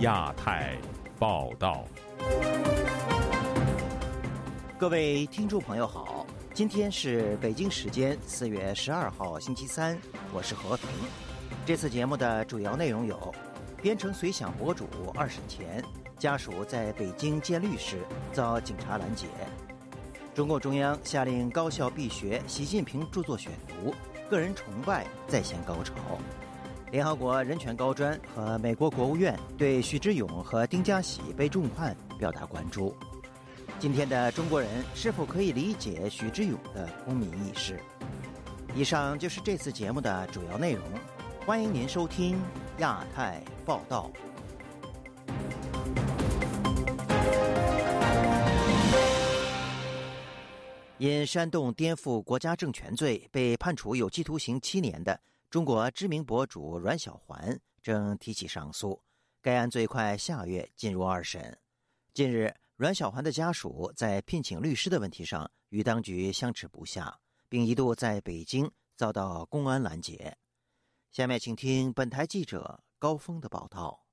亚太报道，各位听众朋友好，今天是北京时间四月十二号星期三，我是和平。这次节目的主要内容有：编程随想博主二审前，家属在北京见律师遭警察拦截；中共中央下令高校必学习近平著作选读，个人崇拜再现高潮。联合国人权高专和美国国务院对许志勇和丁家喜被重判表达关注。今天的中国人是否可以理解许志勇的公民意识？以上就是这次节目的主要内容。欢迎您收听亚太报道。因煽动颠覆国家政权罪被判处有期徒刑七年的。中国知名博主阮小环正提起上诉，该案最快下月进入二审。近日，阮小环的家属在聘请律师的问题上与当局相持不下，并一度在北京遭到公安拦截。下面请听本台记者高峰的报道。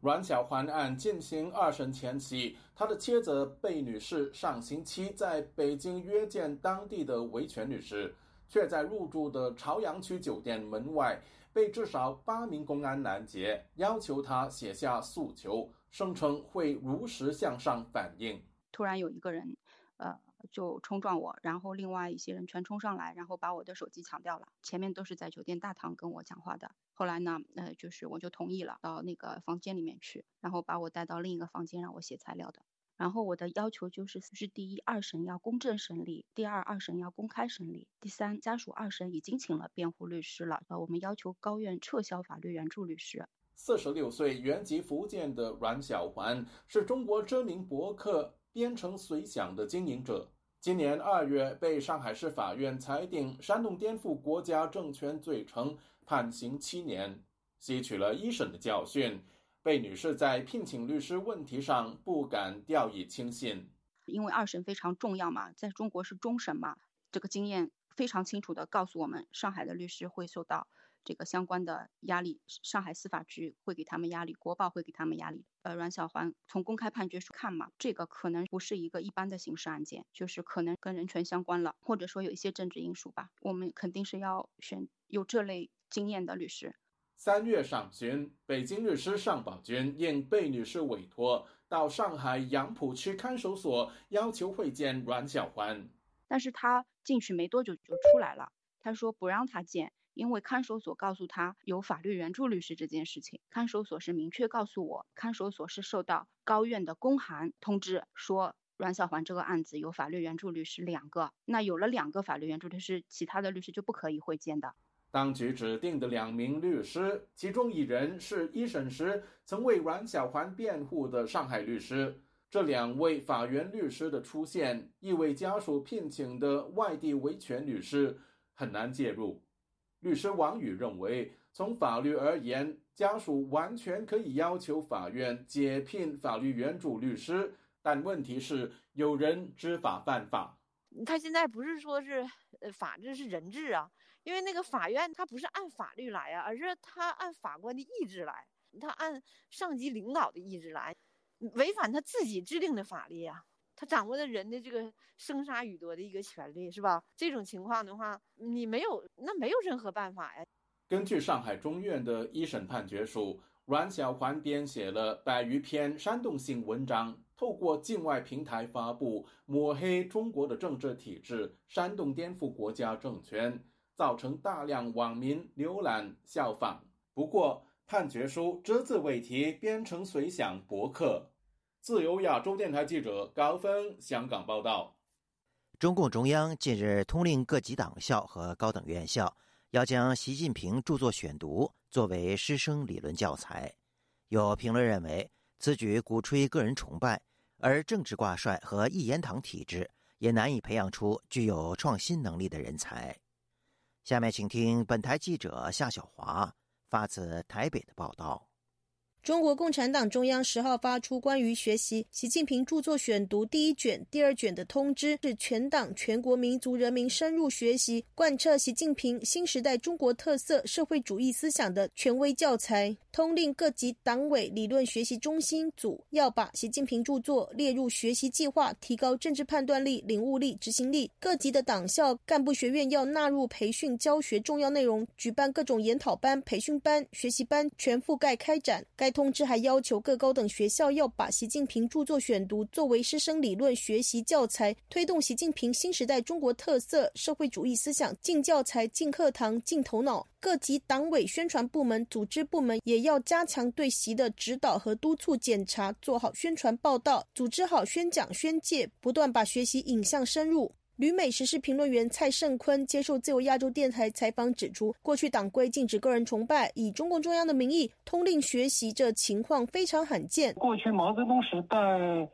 阮小环案进行二审前夕，他的妻子贝女士上星期在北京约见当地的维权律师。却在入住的朝阳区酒店门外被至少八名公安拦截，要求他写下诉求，声称会如实向上反映。突然有一个人，呃，就冲撞我，然后另外一些人全冲上来，然后把我的手机抢掉了。前面都是在酒店大堂跟我讲话的。后来呢，呃，就是我就同意了，到那个房间里面去，然后把我带到另一个房间让我写材料的。然后我的要求就是：是第一，二审要公正审理；第二，二审要公开审理；第三，家属二审已经请了辩护律师了，呃，我们要求高院撤销法律援助律师。四十六岁，原籍福建的阮小环是中国知名博客《编程随想》的经营者。今年二月被上海市法院裁定煽动颠覆国家政权罪成，判刑七年，吸取了一审的教训。贝女士在聘请律师问题上不敢掉以轻心，因为二审非常重要嘛，在中国是终审嘛。这个经验非常清楚的告诉我们，上海的律师会受到这个相关的压力，上海司法局会给他们压力，国报会给他们压力。呃，阮小环从公开判决书看嘛，这个可能不是一个一般的刑事案件，就是可能跟人权相关了，或者说有一些政治因素吧。我们肯定是要选有这类经验的律师。三月上旬，北京律师尚宝军应贝女士委托，到上海杨浦区看守所要求会见阮小环。但是他进去没多久就出来了，他说不让他见，因为看守所告诉他有法律援助律师这件事情。看守所是明确告诉我，看守所是受到高院的公函通知，说阮小环这个案子有法律援助律师两个，那有了两个法律援助律师，其他的律师就不可以会见的。当局指定的两名律师，其中一人是一审时曾为阮小环辩护的上海律师。这两位法院律师的出现，意味家属聘请的外地维权律师很难介入。律师王宇认为，从法律而言，家属完全可以要求法院解聘法律援助律师，但问题是有人知法犯法。他现在不是说是，呃，法治是人治啊。因为那个法院他不是按法律来啊，而是他按法官的意志来，他按上级领导的意志来，违反他自己制定的法律啊，他掌握的人的这个生杀予夺的一个权利，是吧？这种情况的话，你没有那没有任何办法呀。根据上海中院的一审判决书，阮小环编写了百余篇煽动性文章，透过境外平台发布，抹黑中国的政治体制，煽动颠覆国家政权。造成大量网民浏览效仿。不过，判决书只字未提编程随想博客。自由亚洲电台记者高峰香港报道。中共中央近日通令各级党校和高等院校，要将习近平著作选读作为师生理论教材。有评论认为，此举鼓吹个人崇拜，而政治挂帅和一言堂体制也难以培养出具有创新能力的人才。下面请听本台记者夏小华发自台北的报道。中国共产党中央十号发出关于学习习近平著作选读第一卷、第二卷的通知，是全党全国民族人民深入学习、贯彻习近平新时代中国特色社会主义思想的权威教材。通令各级党委理论学习中心组要把习近平著作列入学习计划，提高政治判断力、领悟力、执行力。各级的党校干部学院要纳入培训教学重要内容，举办各种研讨班、培训班、学习班，全覆盖开展。该通知还要求各高等学校要把习近平著作选读作为师生理论学习教材，推动习近平新时代中国特色社会主义思想进教材、进课堂、进头脑。各级党委宣传部门、组织部门也要加强对习的指导和督促检查，做好宣传报道，组织好宣讲宣介，不断把学习引向深入。旅美时事评论员蔡胜坤接受自由亚洲电台采访指出，过去党规禁止个人崇拜，以中共中央的名义通令学习，这情况非常罕见。过去毛泽东时代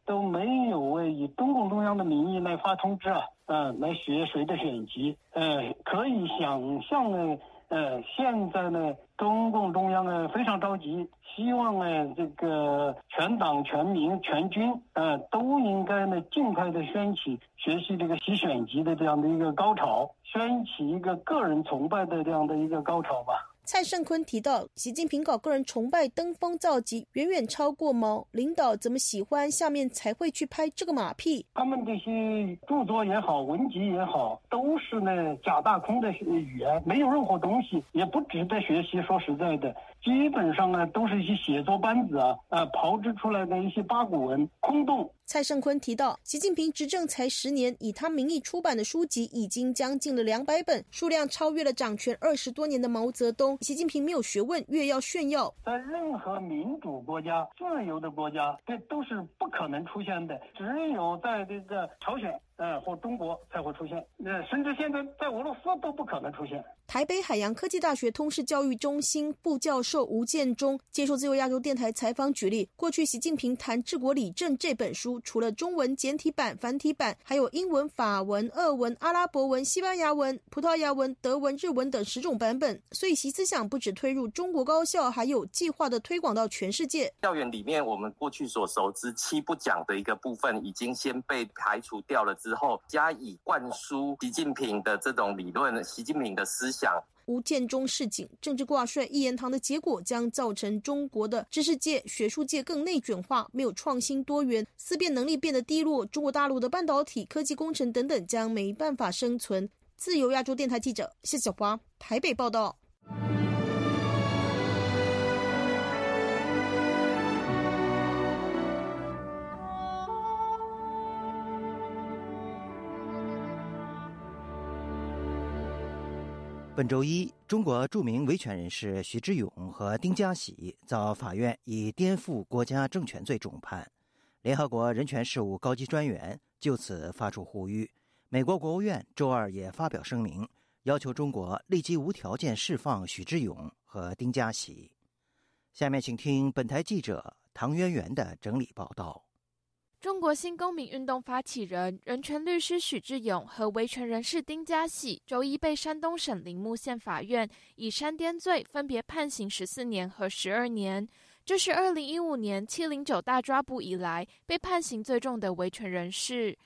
都没有为以中共中央的名义来发通知啊，嗯，来学谁的选集，呃，可以想象呢。呃，现在呢，中共中央呢非常着急，希望呢这个全党全民全军呃都应该呢尽快的掀起学习这个习选集的这样的一个高潮，掀起一个个人崇拜的这样的一个高潮吧。蔡胜坤提到，习近平搞个人崇拜登峰造极，远远超过毛领导怎么喜欢，下面才会去拍这个马屁。他们这些著作也好，文集也好，都是呢假大空的语言，没有任何东西，也不值得学习。说实在的。基本上呢，都是一些写作班子啊，呃，炮制出来的一些八股文，空洞。蔡胜坤提到，习近平执政才十年，以他名义出版的书籍已经将近了两百本，数量超越了掌权二十多年的毛泽东。习近平没有学问，越要炫耀。在任何民主国家、自由的国家，这都是不可能出现的，只有在这个朝鲜。呃，或中国才会出现，呃，甚至现在在俄罗斯都不可能出现。台北海洋科技大学通识教育中心副教授吴建中接受自由亚洲电台采访，举例，过去习近平谈《治国理政》这本书，除了中文简体版、繁体版，还有英文、法文、俄文、阿拉伯文、西班牙文、葡萄牙文、德文、日文等十种版本。所以，习思想不止推入中国高校，还有计划的推广到全世界。校园里面，我们过去所熟知七不讲的一个部分，已经先被排除掉了。之后加以灌输习近平的这种理论，习近平的思想。吴建中市警，政治挂帅一言堂的结果将造成中国的知识界、学术界更内卷化，没有创新多元，思辨能力变得低落。中国大陆的半导体、科技工程等等将没办法生存。自由亚洲电台记者谢小华台北报道。本周一，中国著名维权人士徐志勇和丁家喜遭法院以颠覆国家政权罪重判。联合国人权事务高级专员就此发出呼吁。美国国务院周二也发表声明，要求中国立即无条件释放许志勇和丁家喜。下面请听本台记者唐渊源的整理报道。中国新公民运动发起人、人权律师许志勇和维权人士丁家喜周一被山东省临木县法院以煽颠罪分别判刑十四年和十二年。这是二零一五年七零九大抓捕以来被判刑最重的维权人士。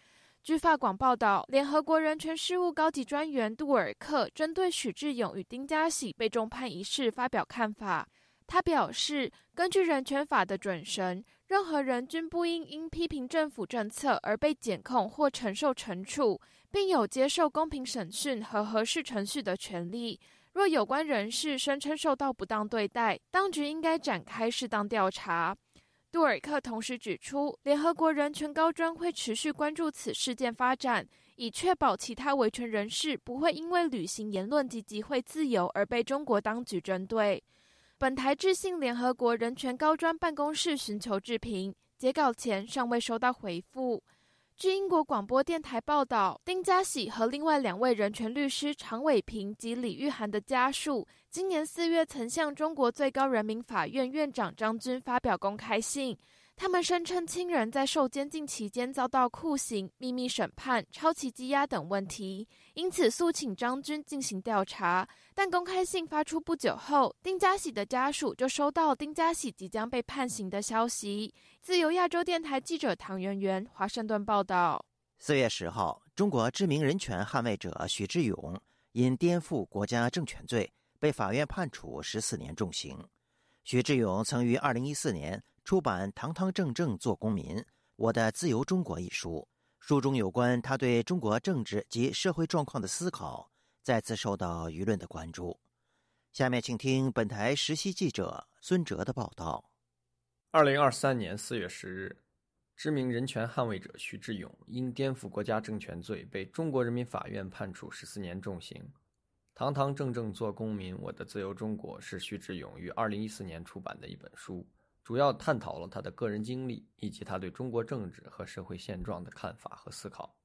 据法广报道，联合国人权事务高级专员杜尔克针对许志勇与丁家喜被重判一事发表看法。他表示，根据人权法的准绳。任何人均不应因批评政府政策而被检控或承受惩处，并有接受公平审讯和合适程序的权利。若有关人士声称受到不当对待，当局应该展开适当调查。杜尔克同时指出，联合国人权高专会持续关注此事件发展，以确保其他维权人士不会因为履行言论及集会自由而被中国当局针对。本台致信联合国人权高专办公室寻求置评，截稿前尚未收到回复。据英国广播电台报道，丁家喜和另外两位人权律师常伟平及李玉涵的家属，今年四月曾向中国最高人民法院院长张军发表公开信。他们声称亲人在受监禁期间遭到酷刑、秘密审判、超期羁押等问题，因此诉请张军进行调查。但公开信发出不久后，丁家喜的家属就收到丁家喜即将被判刑的消息。自由亚洲电台记者唐媛媛华盛顿报道：四月十号，中国知名人权捍卫者许志勇因颠覆国家政权罪被法院判处十四年重刑。徐志勇曾于二零一四年出版《堂堂正正做公民：我的自由中国》一书，书中有关他对中国政治及社会状况的思考，再次受到舆论的关注。下面请听本台实习记者孙哲的报道。二零二三年四月十日，知名人权捍卫者徐志勇因颠覆国家政权罪被中国人民法院判处十四年重刑。堂堂正正做公民，我的自由中国是徐志勇于二零一四年出版的一本书，主要探讨了他的个人经历以及他对中国政治和社会现状的看法和思考。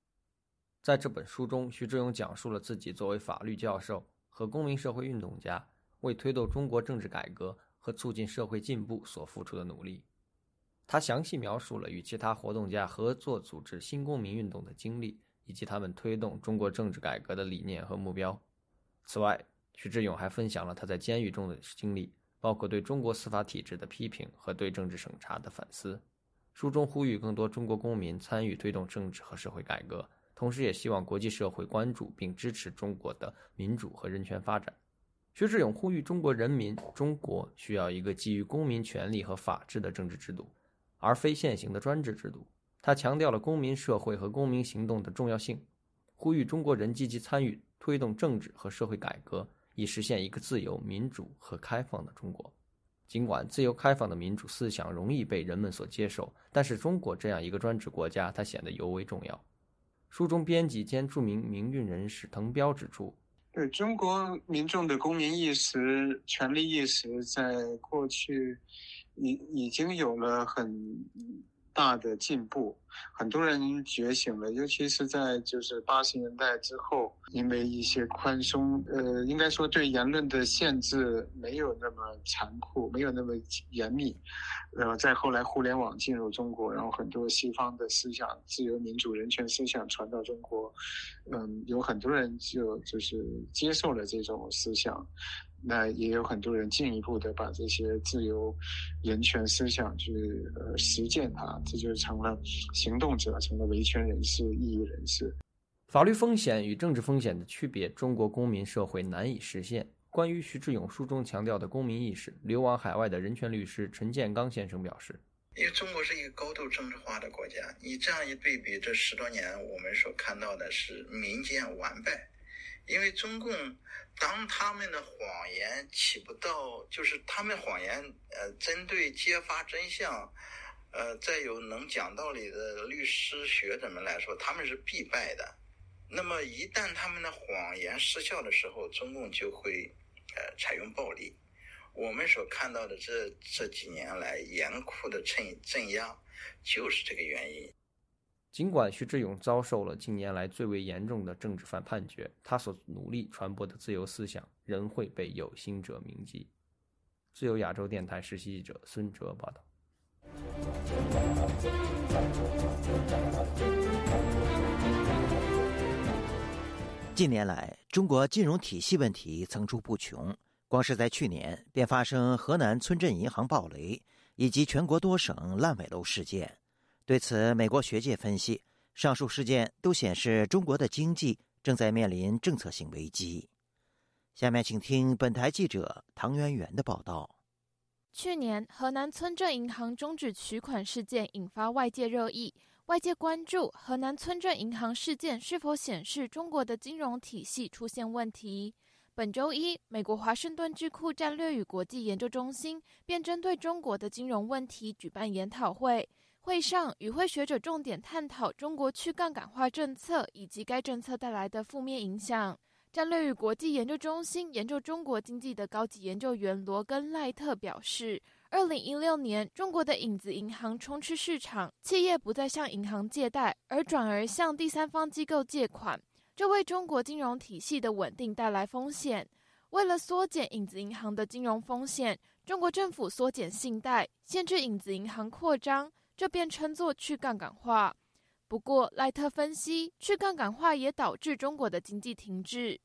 在这本书中，徐志勇讲述了自己作为法律教授和公民社会运动家，为推动中国政治改革和促进社会进步所付出的努力。他详细描述了与其他活动家合作组织新公民运动的经历，以及他们推动中国政治改革的理念和目标。此外，徐志勇还分享了他在监狱中的经历，包括对中国司法体制的批评和对政治审查的反思。书中呼吁更多中国公民参与推动政治和社会改革，同时也希望国际社会关注并支持中国的民主和人权发展。徐志勇呼吁中国人民，中国需要一个基于公民权利和法治的政治制度，而非现行的专制制度。他强调了公民社会和公民行动的重要性，呼吁中国人积极参与。推动政治和社会改革，以实现一个自由、民主和开放的中国。尽管自由开放的民主思想容易被人们所接受，但是中国这样一个专制国家，它显得尤为重要。书中编辑兼著名民运人士滕彪指出：“对中国民众的公民意识、权利意识，在过去已已经有了很。”大的进步，很多人觉醒了，尤其是在就是八十年代之后，因为一些宽松，呃，应该说对言论的限制没有那么残酷，没有那么严密，然后再后来互联网进入中国，然后很多西方的思想、自由民主、人权思想传到中国，嗯，有很多人就就是接受了这种思想。那也有很多人进一步的把这些自由、人权思想去呃实践它，这就成了行动者，成了维权人士、异议人士。法律风险与政治风险的区别，中国公民社会难以实现。关于徐志勇书中强调的公民意识，流亡海外的人权律师陈建刚先生表示：“因为中国是一个高度政治化的国家，你这样一对比，这十多年我们所看到的是民间完败。”因为中共，当他们的谎言起不到，就是他们谎言，呃，针对揭发真相，呃，再有能讲道理的律师学者们来说，他们是必败的。那么一旦他们的谎言失效的时候，中共就会，呃，采用暴力。我们所看到的这这几年来严酷的镇镇压，就是这个原因。尽管徐志勇遭受了近年来最为严重的政治犯判决，他所努力传播的自由思想仍会被有心者铭记。自由亚洲电台实习记者孙哲报道。近年来，中国金融体系问题层出不穷，光是在去年便发生河南村镇银行暴雷，以及全国多省烂尾楼事件。对此，美国学界分析，上述事件都显示中国的经济正在面临政策性危机。下面请听本台记者唐媛媛的报道。去年，河南村镇银行终止取款事件引发外界热议，外界关注河南村镇银行事件是否显示中国的金融体系出现问题。本周一，美国华盛顿智库战略与国际研究中心便针对中国的金融问题举办研讨会。会上，与会学者重点探讨中国去杠杆化政策以及该政策带来的负面影响。战略与国际研究中心研究中国经济的高级研究员罗根·赖特表示，二零一六年，中国的影子银行充斥市场，企业不再向银行借贷，而转而向第三方机构借款，这为中国金融体系的稳定带来风险。为了缩减影子银行的金融风险，中国政府缩减信贷，限制影子银行扩张。这便称作去杠杆化。不过，赖特分析，去杠杆化也导致中国的经济停滞。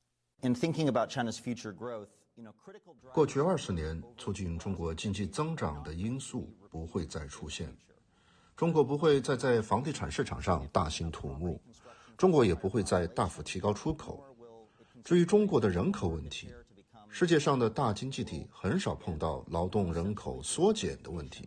过去二十年，促进中国经济增长的因素不会再出现。中国不会再在房地产市场上大兴土木，中国也不会再大幅提高出口。至于中国的人口问题，世界上的大经济体很少碰到劳动人口缩减的问题，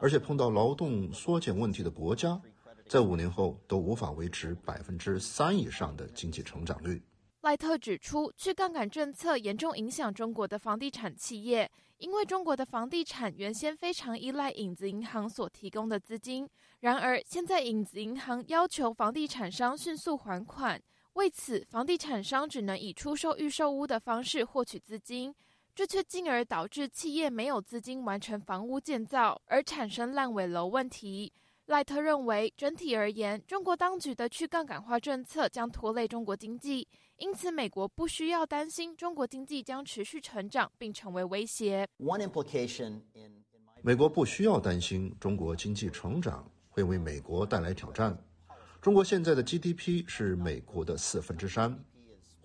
而且碰到劳动缩减问题的国家，在五年后都无法维持百分之三以上的经济成长率。赖特指出，去杠杆政策严重影响中国的房地产企业，因为中国的房地产原先非常依赖影子银行所提供的资金。然而，现在影子银行要求房地产商迅速还款，为此，房地产商只能以出售预售屋的方式获取资金，这却进而导致企业没有资金完成房屋建造，而产生烂尾楼问题。赖特认为，整体而言，中国当局的去杠杆化政策将拖累中国经济。因此，美国不需要担心中国经济将持续成长并成为威胁。美国不需要担心中国经济成长会为美国带来挑战。中国现在的 GDP 是美国的四分之三，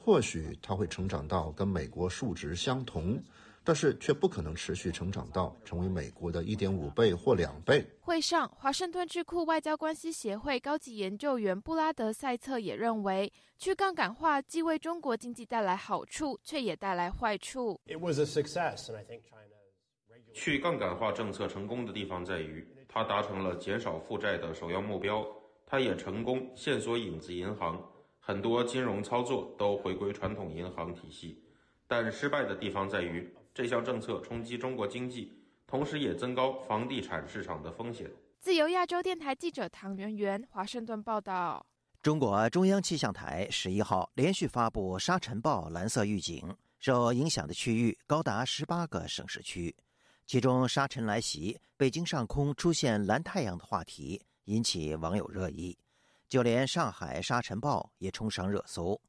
或许它会成长到跟美国数值相同。但是却不可能持续成长到成为美国的一点五倍或两倍。会上，华盛顿智库外交关系协会高级研究员布拉德塞特也认为，去杠杆化既为中国经济带来好处，却也带来坏处。去杠杆化政策成功的地方在于，它达成了减少负债的首要目标，它也成功限缩影子银行，很多金融操作都回归传统银行体系。但失败的地方在于。这项政策冲击中国经济，同时也增高房地产市场的风险。自由亚洲电台记者唐媛媛，华盛顿报道。中国中央气象台十一号连续发布沙尘暴蓝色预警，受影响的区域高达十八个省市区，其中沙尘来袭，北京上空出现蓝太阳的话题引起网友热议，就连上海沙尘暴也冲上热搜。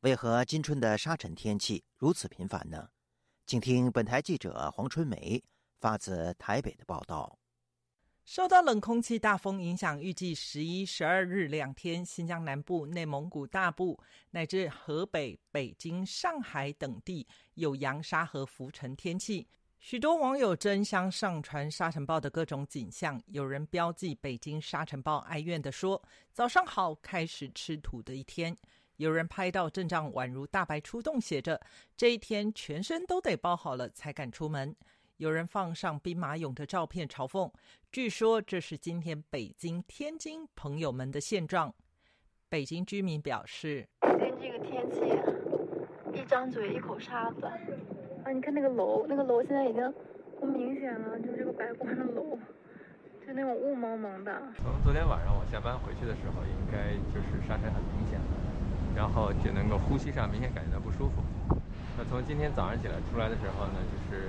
为何今春的沙尘天气如此频繁呢？请听本台记者黄春梅发自台北的报道。受到冷空气大风影响，预计十一、十二日两天，新疆南部、内蒙古大部乃至河北、北京、上海等地有扬沙和浮尘天气。许多网友争相上传沙尘暴的各种景象，有人标记北京沙尘暴，哀怨地说：“早上好，开始吃土的一天。”有人拍到阵仗宛如大白出动，写着“这一天全身都得包好了才敢出门”。有人放上兵马俑的照片嘲讽，据说这是今天北京、天津朋友们的现状。北京居民表示：“今天这个天气，一张嘴一口沙子啊！你看那个楼，那个楼现在已经不明显了，就是这个白光的楼，就那种雾蒙蒙的。从昨天晚上我下班回去的时候，应该就是沙尘很明显了。”然后就能够呼吸上明显感觉到不舒服。那从今天早上起来出来的时候呢，就是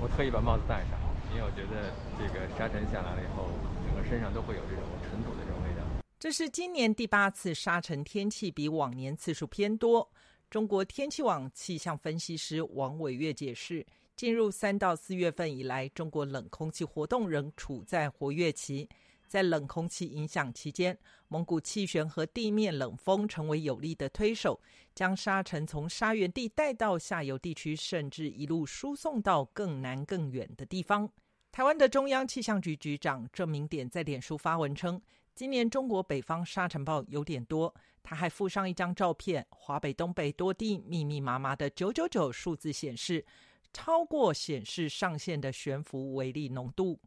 我特意把帽子戴上，因为我觉得这个沙尘下来了以后，整个身上都会有这种尘土的这种味道。这是今年第八次沙尘天气，比往年次数偏多。中国天气网气象分析师王伟月解释，进入三到四月份以来，中国冷空气活动仍处在活跃期。在冷空气影响期间，蒙古气旋和地面冷风成为有力的推手，将沙尘从沙源地带到下游地区，甚至一路输送到更南更远的地方。台湾的中央气象局局长郑明典在脸书发文称，今年中国北方沙尘暴有点多。他还附上一张照片，华北、东北多地密密麻麻的九九九数字显示，超过显示上限的悬浮微粒浓度。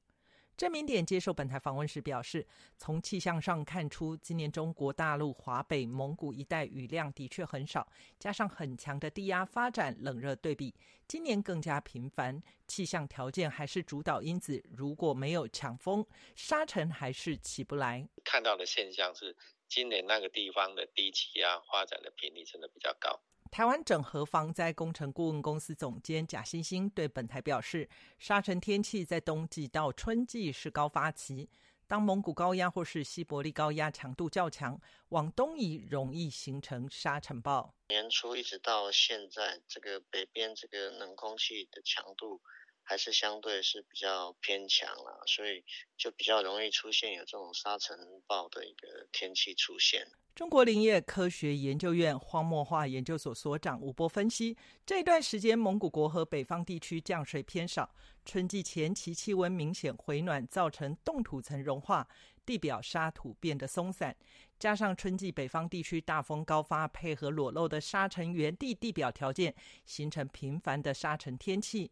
郑明典接受本台访问时表示，从气象上看出，今年中国大陆华北、蒙古一带雨量的确很少，加上很强的低压发展、冷热对比，今年更加频繁。气象条件还是主导因子，如果没有强风，沙尘还是起不来。看到的现象是，今年那个地方的低气压发展的频率真的比较高。台湾整合防灾工程顾问公司总监贾欣欣对本台表示，沙尘天气在冬季到春季是高发期，当蒙古高压或是西伯利高压强度较强，往东移容易形成沙尘暴。年初一直到现在，这个北边这个冷空气的强度还是相对是比较偏强了，所以就比较容易出现有这种沙尘暴的一个天气出现。中国林业科学研究院荒漠化研究所所长吴波分析，这段时间蒙古国和北方地区降水偏少，春季前期气温明显回暖，造成冻土层融化，地表沙土变得松散，加上春季北方地区大风高发，配合裸露的沙尘原地地表条件，形成频繁的沙尘天气。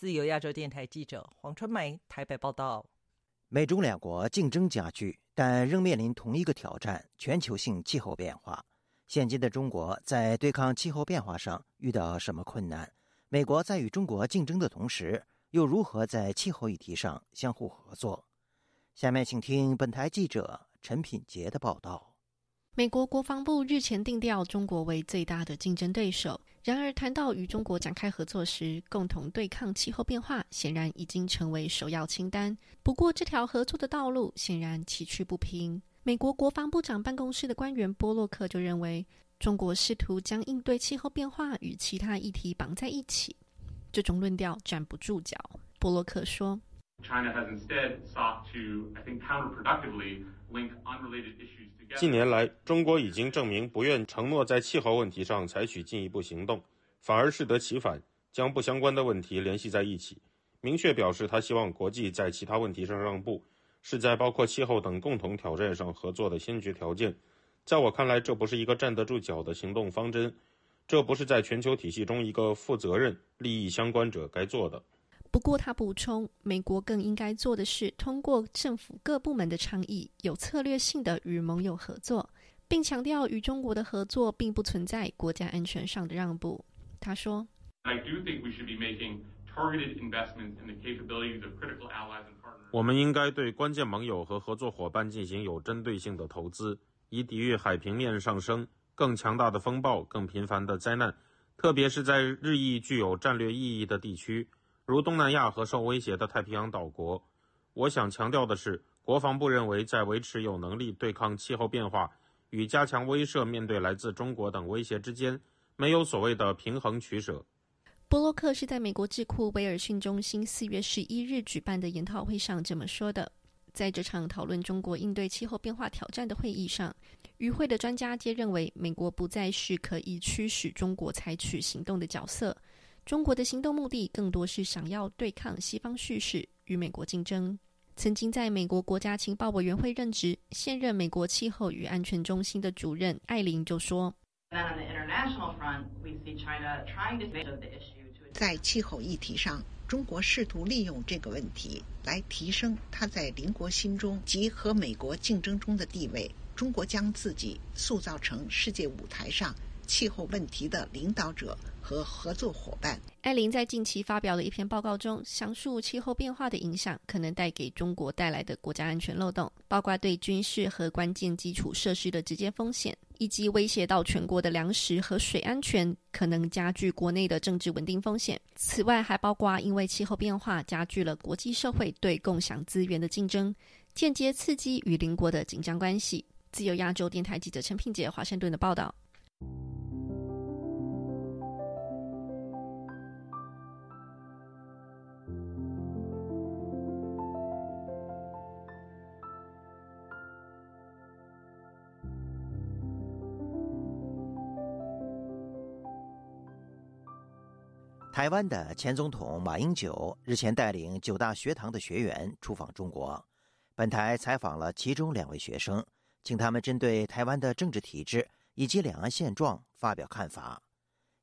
自由亚洲电台记者黄春梅台北报道。美中两国竞争加剧，但仍面临同一个挑战：全球性气候变化。现今的中国在对抗气候变化上遇到什么困难？美国在与中国竞争的同时，又如何在气候议题上相互合作？下面请听本台记者陈品杰的报道。美国国防部日前定调中国为最大的竞争对手。然而，谈到与中国展开合作时，共同对抗气候变化显然已经成为首要清单。不过，这条合作的道路显然崎岖不平。美国国防部长办公室的官员波洛克就认为，中国试图将应对气候变化与其他议题绑在一起，这种论调站不住脚。波洛克说。China has instead sought to, I think, counterproductively link unrelated issues. 近年来，中国已经证明不愿承诺在气候问题上采取进一步行动，反而适得其反，将不相关的问题联系在一起，明确表示他希望国际在其他问题上让步，是在包括气候等共同挑战上合作的先决条件。”在我看来，这不是一个站得住脚的行动方针，这不是在全球体系中一个负责任、利益相关者该做的。不过，他补充，美国更应该做的是通过政府各部门的倡议，有策略性的与盟友合作，并强调与中国的合作并不存在国家安全上的让步。他说：“我们应该对关键盟友和合作伙伴进行有针对性的投资。”以抵御海平面上升、更强大的风暴、更频繁的灾难，特别是在日益具有战略意义的地区，如东南亚和受威胁的太平洋岛国。我想强调的是，国防部认为，在维持有能力对抗气候变化与加强威慑面对来自中国等威胁之间，没有所谓的平衡取舍。波洛克是在美国智库威尔逊中心四月十一日举办的研讨会上这么说的。在这场讨论中国应对气候变化挑战的会议上，与会的专家皆认为，美国不再是可以驱使中国采取行动的角色。中国的行动目的更多是想要对抗西方叙事，与美国竞争。曾经在美国国家情报委员会任职、现任美国气候与安全中心的主任艾琳就说：“在气候议题上。”中国试图利用这个问题来提升它在邻国心中及和美国竞争中的地位。中国将自己塑造成世界舞台上气候问题的领导者和合作伙伴。艾琳在近期发表的一篇报告中，详述气候变化的影响可能带给中国带来的国家安全漏洞，包括对军事和关键基础设施的直接风险。以及威胁到全国的粮食和水安全，可能加剧国内的政治稳定风险。此外，还包括因为气候变化加剧了国际社会对共享资源的竞争，间接刺激与邻国的紧张关系。自由亚洲电台记者陈品杰华盛顿的报道。台湾的前总统马英九日前带领九大学堂的学员出访中国，本台采访了其中两位学生，请他们针对台湾的政治体制以及两岸现状发表看法。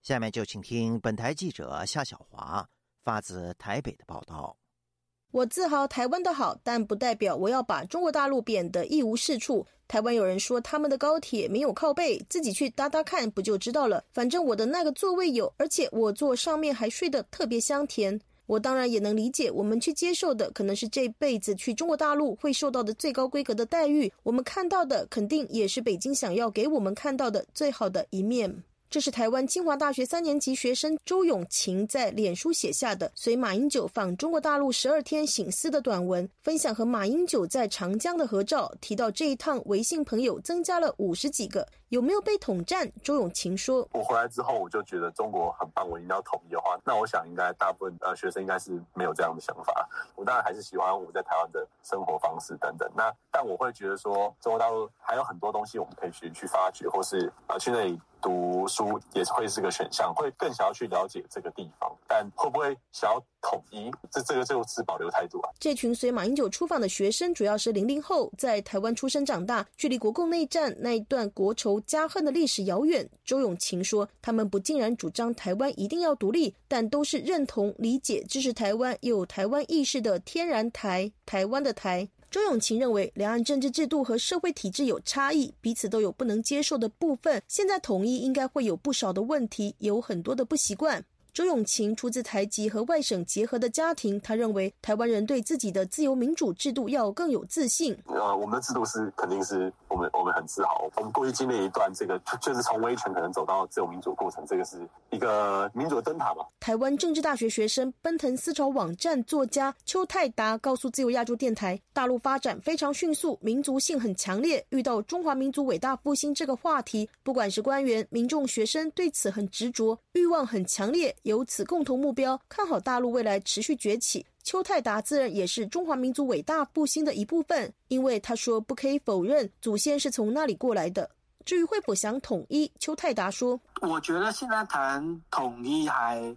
下面就请听本台记者夏小华发自台北的报道。我自豪台湾的好，但不代表我要把中国大陆贬得一无是处。台湾有人说他们的高铁没有靠背，自己去搭搭看不就知道了。反正我的那个座位有，而且我坐上面还睡得特别香甜。我当然也能理解，我们去接受的可能是这辈子去中国大陆会受到的最高规格的待遇。我们看到的肯定也是北京想要给我们看到的最好的一面。这是台湾清华大学三年级学生周永晴在脸书写下的随马英九访中国大陆十二天醒思的短文，分享和马英九在长江的合照，提到这一趟微信朋友增加了五十几个。有没有被统战？周永晴说：“我回来之后，我就觉得中国很棒，我一定要统一的话，那我想应该大部分呃学生应该是没有这样的想法。我当然还是喜欢我在台湾的生活方式等等。那但我会觉得说，中国大陆还有很多东西我们可以去去发掘，或是呃去那里读书也会是个选项，会更想要去了解这个地方。但会不会想要？”统一，这这个就持保留态度啊。这群随马英九出访的学生主要是零零后，在台湾出生长大，距离国共内战那一段国仇家恨的历史遥远。周永晴说，他们不竟然主张台湾一定要独立，但都是认同、理解、支持台湾有台湾意识的天然台台湾的台。周永晴认为，两岸政治制度和社会体制有差异，彼此都有不能接受的部分。现在统一应该会有不少的问题，有很多的不习惯。周永晴出自台籍和外省结合的家庭，他认为台湾人对自己的自由民主制度要更有自信。啊，我们的制度是肯定是我们我们很自豪。我们过去经历一段这个，就是从威权可能走到自由民主过程，这个是一个民主的灯塔吧。台湾政治大学学生、奔腾思潮网站作家邱泰达告诉自由亚洲电台，大陆发展非常迅速，民族性很强烈。遇到中华民族伟大复兴这个话题，不管是官员、民众、学生，对此很执着，欲望很强烈。由此共同目标，看好大陆未来持续崛起。邱泰达自认也是中华民族伟大复兴的一部分，因为他说不可以否认祖先是从那里过来的。至于会否想统一，邱泰达说：“我觉得现在谈统一还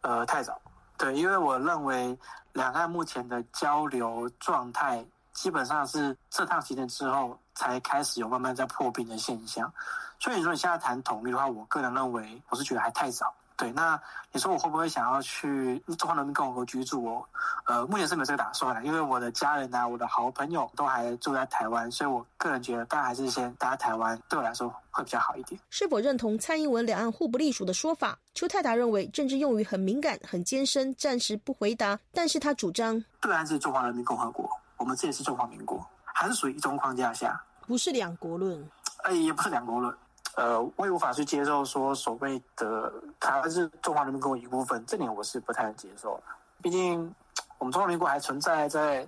呃太早，对，因为我认为两岸目前的交流状态基本上是这趟行程之后才开始有慢慢在破冰的现象，所以说你现在谈统一的话，我个人认为我是觉得还太早。”对，那你说我会不会想要去中华人民共和国居住？我呃，目前是没有这个打算的，因为我的家人啊，我的好朋友都还住在台湾，所以我个人觉得，当然还是先待在台湾，对我来说会比较好一点。是否认同蔡英文两岸互不隶属的说法？邱泰达认为政治用语很敏感、很艰深，暂时不回答。但是他主张，对岸是中华人民共和国，我们这也是中华民国，还是属于一中框架下，不是两国论。哎，也不是两国论。呃，我也无法去接受说所谓的台湾是中华人民共和国一部分，这点我是不太能接受的。毕竟我们中华民国还存在在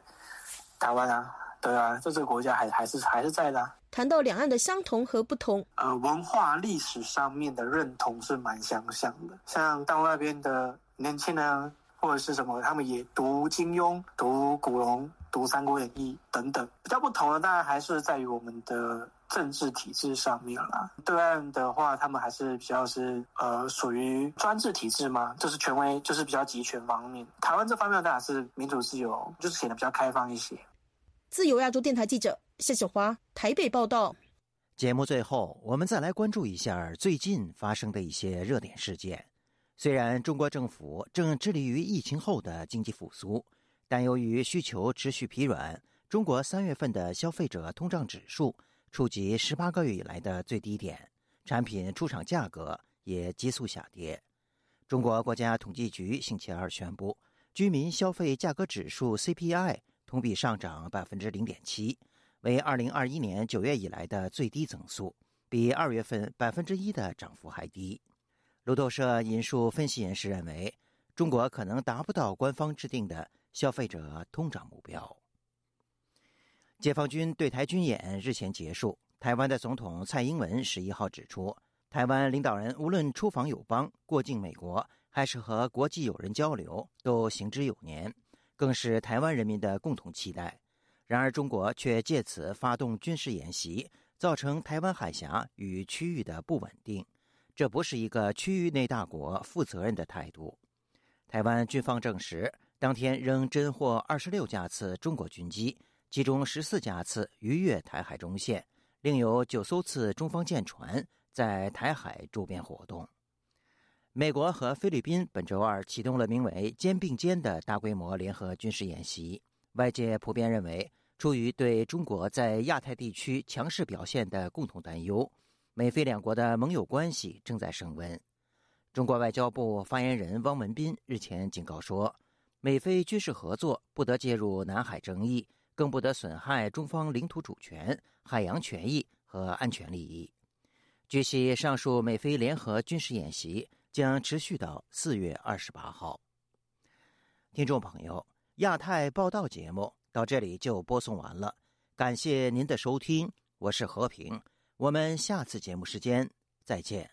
台湾啊，对啊，在这个国家还还是还是在的。谈到两岸的相同和不同，呃，文化历史上面的认同是蛮相像的。像大陆那边的年轻人或者是什么，他们也读金庸、读古龙、读三国演义等等。比较不同的，当然还是在于我们的。政治体制上面啦，对岸的话，他们还是比较是呃属于专制体制嘛，就是权威，就是比较集权方面。台湾这方面当然是民主自由，就是显得比较开放一些。自由亚洲电台记者谢小华台北报道。节目最后，我们再来关注一下最近发生的一些热点事件。虽然中国政府正致力于疫情后的经济复苏，但由于需求持续疲软，中国三月份的消费者通胀指数。触及十八个月以来的最低点，产品出厂价格也急速下跌。中国国家统计局星期二宣布，居民消费价格指数 CPI 同比上涨百分之零点七，为二零二一年九月以来的最低增速，比二月份百分之一的涨幅还低。路透社引述分析人士认为，中国可能达不到官方制定的消费者通胀目标。解放军对台军演日前结束。台湾的总统蔡英文十一号指出，台湾领导人无论出访友邦、过境美国，还是和国际友人交流，都行之有年，更是台湾人民的共同期待。然而，中国却借此发动军事演习，造成台湾海峡与区域的不稳定，这不是一个区域内大国负责任的态度。台湾军方证实，当天仍侦获二十六架次中国军机。其中十四架次逾越台海中线，另有九艘次中方舰船在台海周边活动。美国和菲律宾本周二启动了名为“肩并肩”的大规模联合军事演习。外界普遍认为，出于对中国在亚太地区强势表现的共同担忧，美菲两国的盟友关系正在升温。中国外交部发言人汪文斌日前警告说，美菲军事合作不得介入南海争议。更不得损害中方领土主权、海洋权益和安全利益。据悉，上述美菲联合军事演习将持续到四月二十八号。听众朋友，亚太报道节目到这里就播送完了，感谢您的收听，我是和平，我们下次节目时间再见。